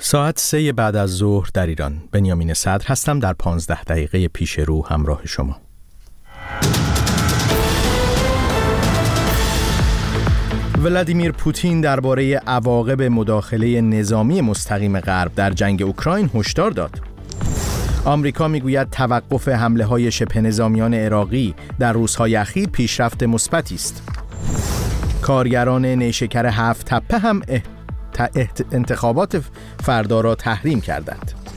ساعت سه بعد از ظهر در ایران بنیامین صدر هستم در پانزده دقیقه پیش رو همراه شما ولادیمیر پوتین درباره عواقب مداخله نظامی مستقیم غرب در جنگ اوکراین هشدار داد. آمریکا می‌گوید توقف حمله های شبه نظامیان عراقی در روزهای اخیر پیشرفت مثبتی است. کارگران نیشکر هفت تپه هم انتخابات فردا را تحریم کردند.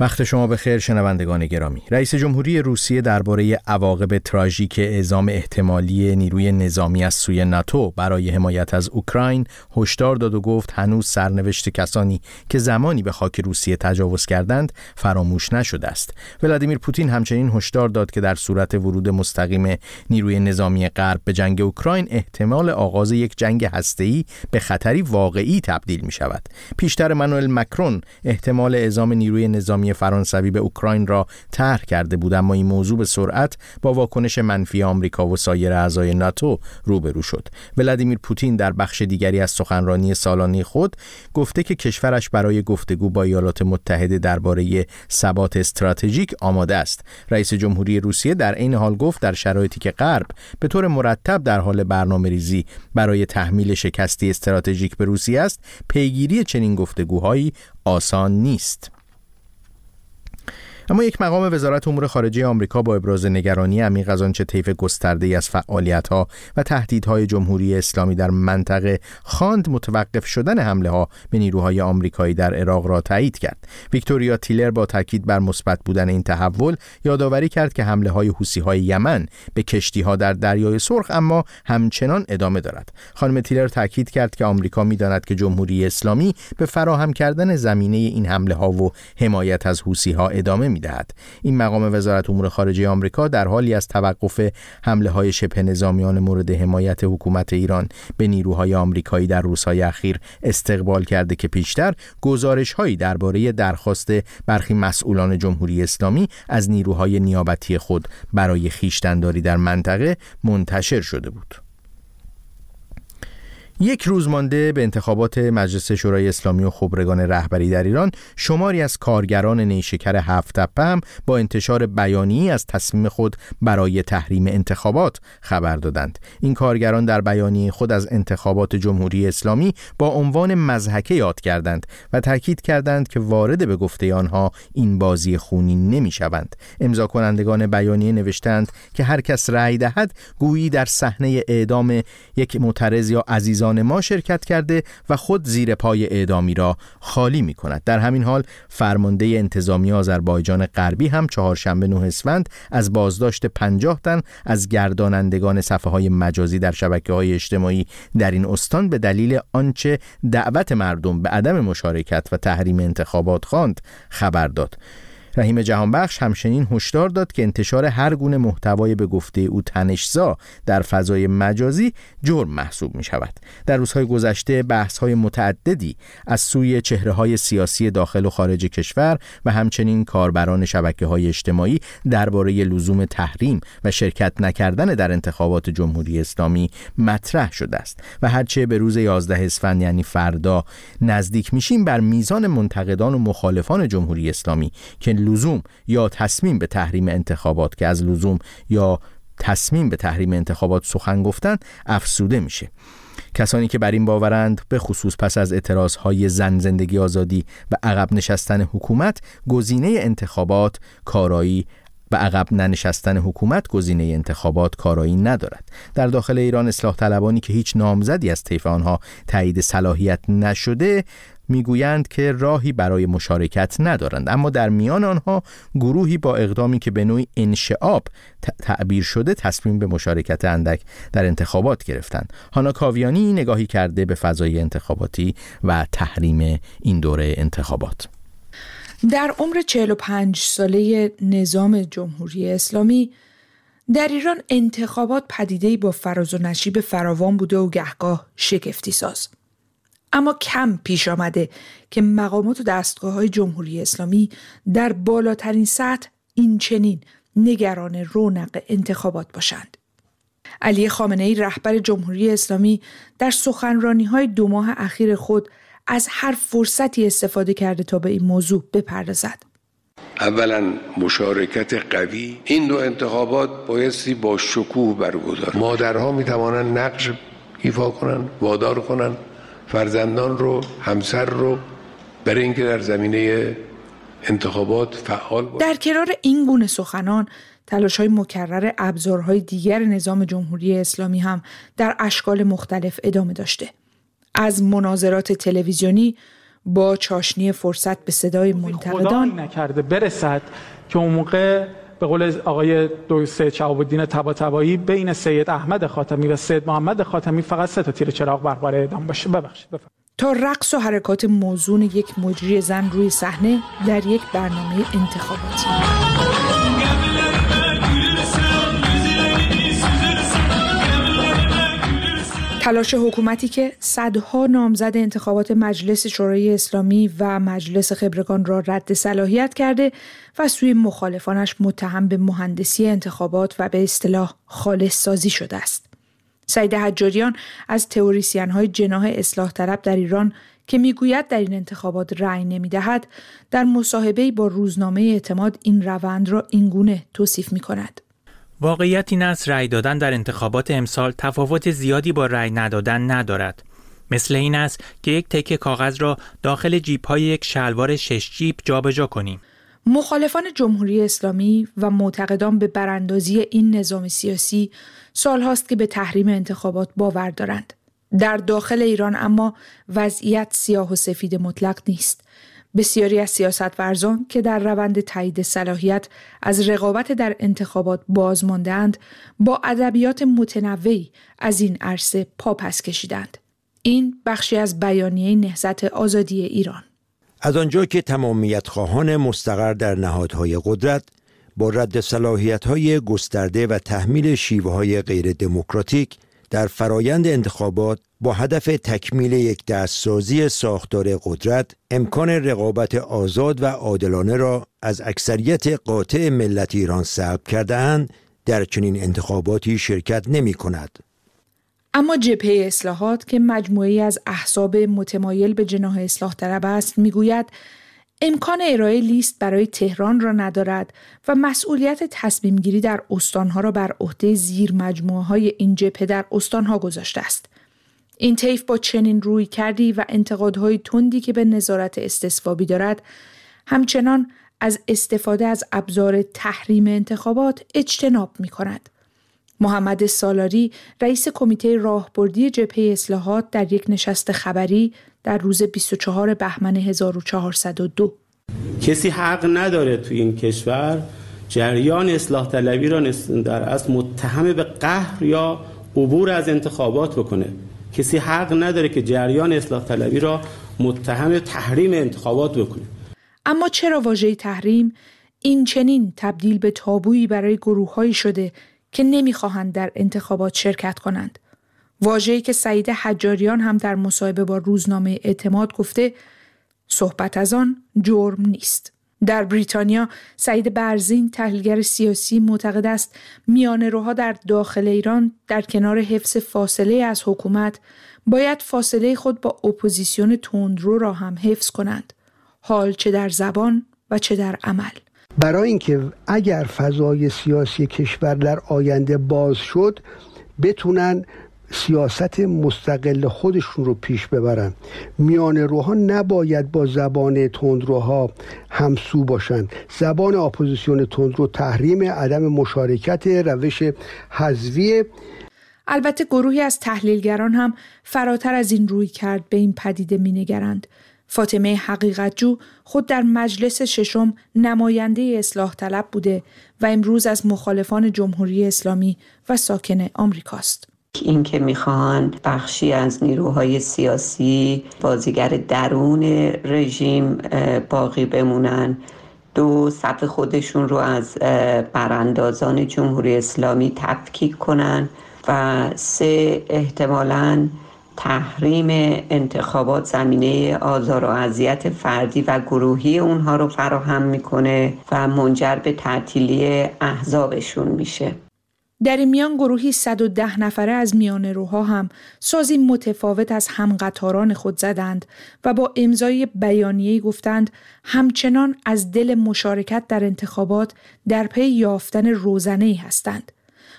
وقت شما به خیر شنوندگان گرامی. رئیس جمهوری روسیه درباره عواقب تراژیک اعزام احتمالی نیروی نظامی از سوی ناتو برای حمایت از اوکراین هشدار داد و گفت هنوز سرنوشت کسانی که زمانی به خاک روسیه تجاوز کردند فراموش نشده است. ولادیمیر پوتین همچنین هشدار داد که در صورت ورود مستقیم نیروی نظامی غرب به جنگ اوکراین احتمال آغاز یک جنگ هسته‌ای به خطری واقعی تبدیل می شود پیشتر منوئل مکرون احتمال اعزام نیروی نظامی فرانسوی به اوکراین را طرح کرده بود اما این موضوع به سرعت با واکنش منفی آمریکا و سایر اعضای ناتو روبرو شد. ولادیمیر پوتین در بخش دیگری از سخنرانی سالانه خود گفته که کشورش برای گفتگو با ایالات متحده درباره ثبات استراتژیک آماده است. رئیس جمهوری روسیه در این حال گفت در شرایطی که غرب به طور مرتب در حال برنامه ریزی برای تحمیل شکستی استراتژیک به روسیه است پیگیری چنین گفتگوهایی آسان نیست. اما یک مقام وزارت امور خارجه آمریکا با ابراز نگرانی عمیق از آنچه طیف گسترده از فعالیت‌ها و تهدیدهای جمهوری اسلامی در منطقه خواند متوقف شدن حمله ها به نیروهای آمریکایی در عراق را تایید کرد. ویکتوریا تیلر با تاکید بر مثبت بودن این تحول یادآوری کرد که حمله های حوسی های یمن به کشتی ها در دریای سرخ اما همچنان ادامه دارد. خانم تیلر تاکید کرد که آمریکا می‌داند که جمهوری اسلامی به فراهم کردن زمینه این حمله ها و حمایت از حوسی ها ادامه می‌دهد این مقام وزارت امور خارجه آمریکا در حالی از توقف حمله های شبه نظامیان مورد حمایت حکومت ایران به نیروهای آمریکایی در روزهای اخیر استقبال کرده که پیشتر گزارش هایی درباره درخواست برخی مسئولان جمهوری اسلامی از نیروهای نیابتی خود برای خیشتنداری در منطقه منتشر شده بود. یک روز مانده به انتخابات مجلس شورای اسلامی و خبرگان رهبری در ایران شماری از کارگران نیشکر هفت هم با انتشار بیانی از تصمیم خود برای تحریم انتخابات خبر دادند. این کارگران در بیانیه خود از انتخابات جمهوری اسلامی با عنوان مزحکه یاد کردند و تاکید کردند که وارد به گفته آنها این بازی خونی نمی شوند امضا کنندگان بیانیه نوشتند که هر کس رأی دهد گویی در صحنه اعدام یک معترض یا عزیزان ما شرکت کرده و خود زیر پای اعدامی را خالی می کند در همین حال فرمانده انتظامی آذربایجان غربی هم چهارشنبه نه اسفند از بازداشت 50 تن از گردانندگان صفحه های مجازی در شبکه های اجتماعی در این استان به دلیل آنچه دعوت مردم به عدم مشارکت و تحریم انتخابات خواند خبر داد. رحیم جهانبخش همچنین هشدار داد که انتشار هر گونه محتوای به گفته او تنشزا در فضای مجازی جرم محسوب می شود در روزهای گذشته بحث های متعددی از سوی چهره های سیاسی داخل و خارج کشور و همچنین کاربران شبکه های اجتماعی درباره لزوم تحریم و شرکت نکردن در انتخابات جمهوری اسلامی مطرح شده است و هرچه به روز 11 اسفند یعنی فردا نزدیک میشیم بر میزان منتقدان و مخالفان جمهوری اسلامی که لزوم یا تصمیم به تحریم انتخابات که از لزوم یا تصمیم به تحریم انتخابات سخن گفتن افسوده میشه. کسانی که بر این باورند به خصوص پس از اعتراض های زن زندگی آزادی و عقب نشستن حکومت گزینه انتخابات کارایی و عقب ننشستن حکومت گزینه انتخابات کارایی ندارد. در داخل ایران اصلاح طلبانی که هیچ نامزدی از طیف آنها تایید صلاحیت نشده می‌گویند که راهی برای مشارکت ندارند. اما در میان آنها گروهی با اقدامی که به نوعی انشعاب تعبیر شده تصمیم به مشارکت اندک در انتخابات گرفتند. هانا کاویانی نگاهی کرده به فضای انتخاباتی و تحریم این دوره انتخابات. در عمر 45 ساله نظام جمهوری اسلامی در ایران انتخابات پدیده‌ای با فراز و نشیب فراوان بوده و گهگاه شگفتی ساز. اما کم پیش آمده که مقامات و دستگاه های جمهوری اسلامی در بالاترین سطح این چنین نگران رونق انتخابات باشند. علی خامنه ای رهبر جمهوری اسلامی در سخنرانی های دو ماه اخیر خود از هر فرصتی استفاده کرده تا به این موضوع بپردازد. اولا مشارکت قوی این دو انتخابات بایستی با شکوه برگزار مادرها می توانند نقش ایفا کنند وادار کنند فرزندان رو همسر رو برای اینکه در زمینه انتخابات فعال باشند در کنار این گونه سخنان تلاش های مکرر ابزارهای دیگر نظام جمهوری اسلامی هم در اشکال مختلف ادامه داشته. از مناظرات تلویزیونی با چاشنی فرصت به صدای منتقدان نکرده برسد که اون موقع به قول آقای دکتر سید شهاب الدین طباطبایی بین سید احمد خاتمی و سید محمد خاتمی فقط سه تا تیر چراغ برقرار اعدام باشه. ببخشید بفرمایید. تا رقص و حرکات موزون یک مجری زن روی صحنه در یک برنامه انتخاباتی. تلاش حکومتی که صدها نامزد انتخابات مجلس شورای اسلامی و مجلس خبرگان را رد صلاحیت کرده و سوی مخالفانش متهم به مهندسی انتخابات و به اصطلاح خالص سازی شده است. سعید حجاریان از تئوریسین های جناح اصلاح طلب در ایران که می‌گوید در این انتخابات رأی نمی‌دهد در مصاحبه با روزنامه اعتماد این روند را اینگونه توصیف می کند. واقعیت این است رأی دادن در انتخابات امسال تفاوت زیادی با رأی ندادن ندارد. مثل این است که یک تکه کاغذ را داخل جیب های یک شلوار شش جیب جابجا کنیم. مخالفان جمهوری اسلامی و معتقدان به براندازی این نظام سیاسی سالهاست که به تحریم انتخابات باور دارند. در داخل ایران اما وضعیت سیاه و سفید مطلق نیست. بسیاری از سیاست ورزان که در روند تایید صلاحیت از رقابت در انتخابات باز ماندهاند با ادبیات متنوعی از این عرصه پاپس کشیدند. این بخشی از بیانیه نهضت آزادی ایران از آنجا که تمامیت خواهان مستقر در نهادهای قدرت با رد صلاحیت های گسترده و تحمیل شیوه های غیر دموکراتیک در فرایند انتخابات با هدف تکمیل یک دستسازی ساختار قدرت امکان رقابت آزاد و عادلانه را از اکثریت قاطع ملت ایران سلب کرده اند در چنین انتخاباتی شرکت نمی کند. اما جبهه اصلاحات که مجموعی از احزاب متمایل به جناح اصلاح طلب است می‌گوید امکان ارائه لیست برای تهران را ندارد و مسئولیت تصمیم گیری در استانها را بر عهده زیر مجموعه های این جبهه در استانها گذاشته است. این طیف با چنین روی کردی و انتقادهای تندی که به نظارت استصوابی دارد همچنان از استفاده از ابزار تحریم انتخابات اجتناب می کند. محمد سالاری رئیس کمیته راهبردی جبهه اصلاحات در یک نشست خبری در روز 24 بهمن 1402 کسی حق نداره تو این کشور جریان اصلاح طلبی را در اصل متهم به قهر یا عبور از انتخابات بکنه. کسی حق نداره که جریان اصلاح طلبی را متهم تحریم انتخابات بکنه. اما چرا واژه تحریم این چنین تبدیل به تابویی برای گروههایی شده که نمی‌خواهند در انتخابات شرکت کنند. واژه‌ای که سعید حجاریان هم در مصاحبه با روزنامه اعتماد گفته صحبت از آن جرم نیست. در بریتانیا سعید برزین تحلیلگر سیاسی معتقد است میان روها در داخل ایران در کنار حفظ فاصله از حکومت باید فاصله خود با اپوزیسیون تندرو را هم حفظ کنند. حال چه در زبان و چه در عمل. برای اینکه اگر فضای سیاسی کشور در آینده باز شد بتونن سیاست مستقل خودشون رو پیش ببرن. میان روها نباید با زبان تندروها همسو باشن. زبان اپوزیسیون تندرو تحریم عدم مشارکت روش حذوی البته گروهی از تحلیلگران هم فراتر از این روی کرد به این پدیده مینگرند. فاطمه حقیقتجو خود در مجلس ششم نماینده اصلاح طلب بوده و امروز از مخالفان جمهوری اسلامی و ساکن آمریکاست. اینکه می‌خوان بخشی از نیروهای سیاسی بازیگر درون رژیم باقی بمونن دو صف خودشون رو از براندازان جمهوری اسلامی تفکیک کنن و سه احتمالاً تحریم انتخابات زمینه آزار و اذیت فردی و گروهی اونها رو فراهم می‌کنه و منجر به تعطیلی احزابشون میشه در این میان گروهی 110 نفره از میان روها هم سازی متفاوت از همقطاران خود زدند و با امضای بیانیه گفتند همچنان از دل مشارکت در انتخابات در پی یافتن روزنه هستند.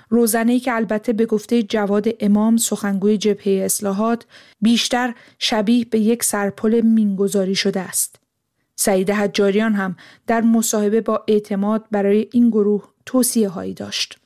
روزنه که البته به گفته جواد امام سخنگوی جبهه اصلاحات بیشتر شبیه به یک سرپل مینگذاری شده است. سعید حجاریان هم در مصاحبه با اعتماد برای این گروه توصیه هایی داشت.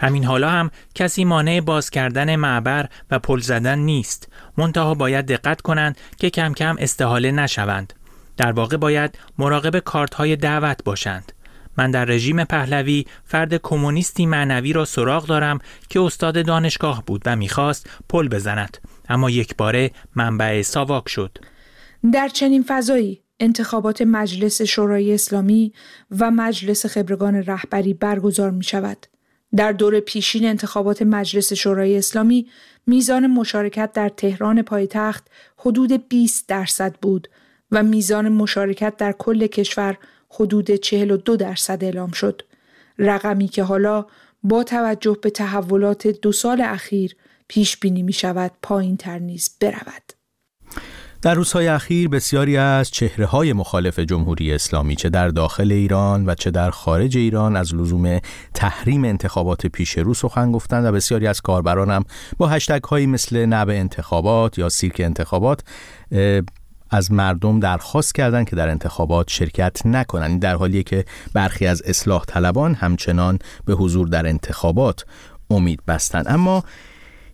همین حالا هم کسی مانع باز کردن معبر و پل زدن نیست. منتها باید دقت کنند که کم کم استحاله نشوند. در واقع باید مراقب کارت های دعوت باشند. من در رژیم پهلوی فرد کمونیستی معنوی را سراغ دارم که استاد دانشگاه بود و می‌خواست پل بزند اما یک باره منبع ساواک شد در چنین فضایی انتخابات مجلس شورای اسلامی و مجلس خبرگان رهبری برگزار می شود. در دور پیشین انتخابات مجلس شورای اسلامی میزان مشارکت در تهران پایتخت حدود 20 درصد بود و میزان مشارکت در کل کشور حدود 42 درصد اعلام شد. رقمی که حالا با توجه به تحولات دو سال اخیر پیش بینی می شود پایین تر نیز برود. در روزهای اخیر بسیاری از چهره های مخالف جمهوری اسلامی چه در داخل ایران و چه در خارج ایران از لزوم تحریم انتخابات پیش رو سخن گفتند و بسیاری از کاربران هم با هشتگ هایی مثل نب انتخابات یا سیرک انتخابات از مردم درخواست کردند که در انتخابات شرکت نکنند در حالی که برخی از اصلاح طلبان همچنان به حضور در انتخابات امید بستند اما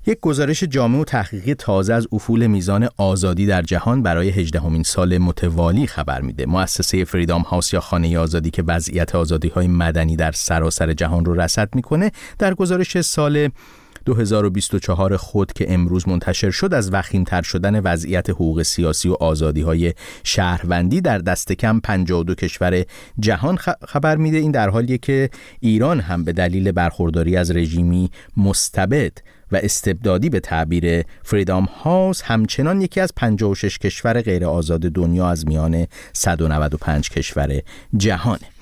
یک گزارش جامع و تحقیقی تازه از افول میزان آزادی در جهان برای هجدهمین سال متوالی خبر میده. مؤسسه فریدام هاوس یا خانه آزادی که وضعیت آزادی های مدنی در سراسر جهان رو رصد می‌کنه در گزارش سال 2024 خود که امروز منتشر شد از وخیمتر شدن وضعیت حقوق سیاسی و آزادی های شهروندی در دست کم 52 کشور جهان خبر میده. این در حالیه که ایران هم به دلیل برخورداری از رژیمی مستبد و استبدادی به تعبیر فریدام هاوس همچنان یکی از 56 کشور غیر آزاد دنیا از میان 195 کشور جهانه.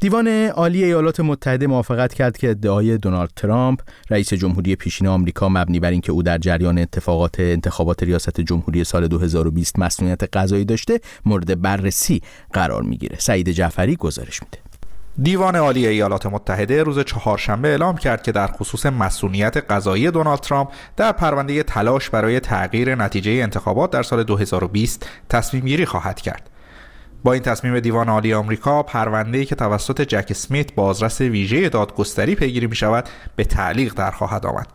دیوان عالی ایالات متحده موافقت کرد که ادعای دونالد ترامپ رئیس جمهوری پیشین آمریکا مبنی بر اینکه او در جریان اتفاقات انتخابات ریاست جمهوری سال 2020 مسئولیت قضایی داشته مورد بررسی قرار می‌گیره سعید جعفری گزارش میده دیوان عالی ایالات متحده روز چهارشنبه اعلام کرد که در خصوص مسئولیت قضایی دونالد ترامپ در پرونده تلاش برای تغییر نتیجه انتخابات در سال 2020 تصمیم گیری خواهد کرد. با این تصمیم دیوان عالی آمریکا پرونده‌ای که توسط جک اسمیت بازرس ویژه دادگستری پیگیری می شود به تعلیق در خواهد آمد.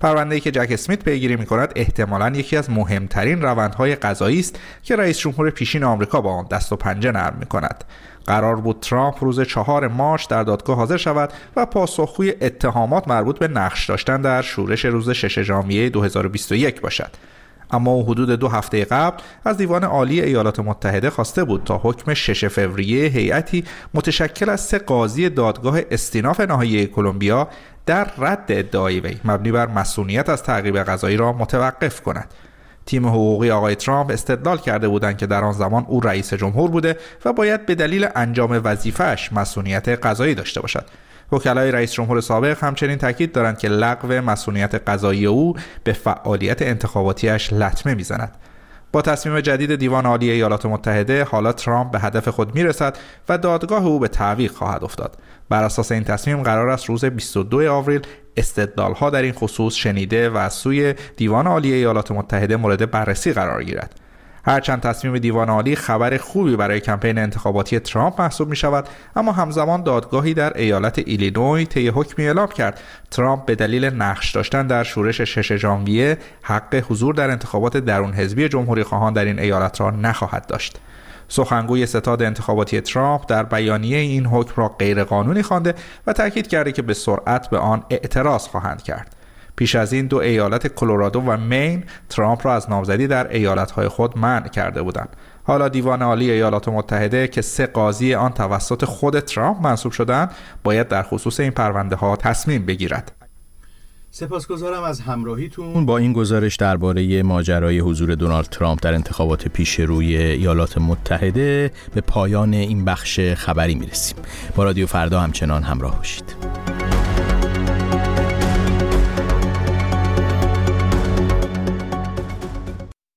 پرونده‌ای که جک اسمیت پیگیری می کند احتمالاً یکی از مهمترین روندهای قضایی است که رئیس جمهور پیشین آمریکا با آن دست و پنجه نرم می کند. قرار بود ترامپ روز چهار مارچ در دادگاه حاضر شود و پاسخگوی اتهامات مربوط به نقش داشتن در شورش روز 6 ژانویه 2021 باشد. اما حدود دو هفته قبل از دیوان عالی ایالات متحده خواسته بود تا حکم 6 فوریه هیئتی متشکل از سه قاضی دادگاه استیناف نهایی کلمبیا در رد ادعای وی مبنی بر مسئولیت از تعقیب قضایی را متوقف کند. تیم حقوقی آقای ترامپ استدلال کرده بودند که در آن زمان او رئیس جمهور بوده و باید به دلیل انجام وظیفهش مسئولیت قضایی داشته باشد. وکلای رئیس جمهور سابق همچنین تاکید دارند که لغو مسئولیت قضایی او به فعالیت انتخاباتیش لطمه می‌زند. با تصمیم جدید دیوان عالی ایالات متحده حالا ترامپ به هدف خود می‌رسد و دادگاه او به تعویق خواهد افتاد. بر اساس این تصمیم قرار است روز 22 آوریل استدلال ها در این خصوص شنیده و از سوی دیوان عالی ایالات متحده مورد بررسی قرار گیرد. هرچند تصمیم دیوان عالی خبر خوبی برای کمپین انتخاباتی ترامپ محسوب می شود اما همزمان دادگاهی در ایالت ایلینوی طی حکمی اعلام کرد. ترامپ به دلیل نقش داشتن در شورش 6 ژانویه حق حضور در انتخابات درون حزبی جمهوری خواهان در این ایالت را نخواهد داشت. سخنگوی ستاد انتخاباتی ترامپ در بیانیه این حکم را غیرقانونی خوانده و تاکید کرده که به سرعت به آن اعتراض خواهند کرد. پیش از این دو ایالت کلرادو و مین ترامپ را از نامزدی در ایالتهای خود منع کرده بودند. حالا دیوان عالی ایالات متحده که سه قاضی آن توسط خود ترامپ منصوب شدند باید در خصوص این پرونده ها تصمیم بگیرد. سپاسگزارم از همراهیتون. با این گزارش درباره ماجرای حضور دونالد ترامپ در انتخابات پیش روی ایالات متحده به پایان این بخش خبری می‌رسیم. با رادیو فردا همچنان همراه باشید.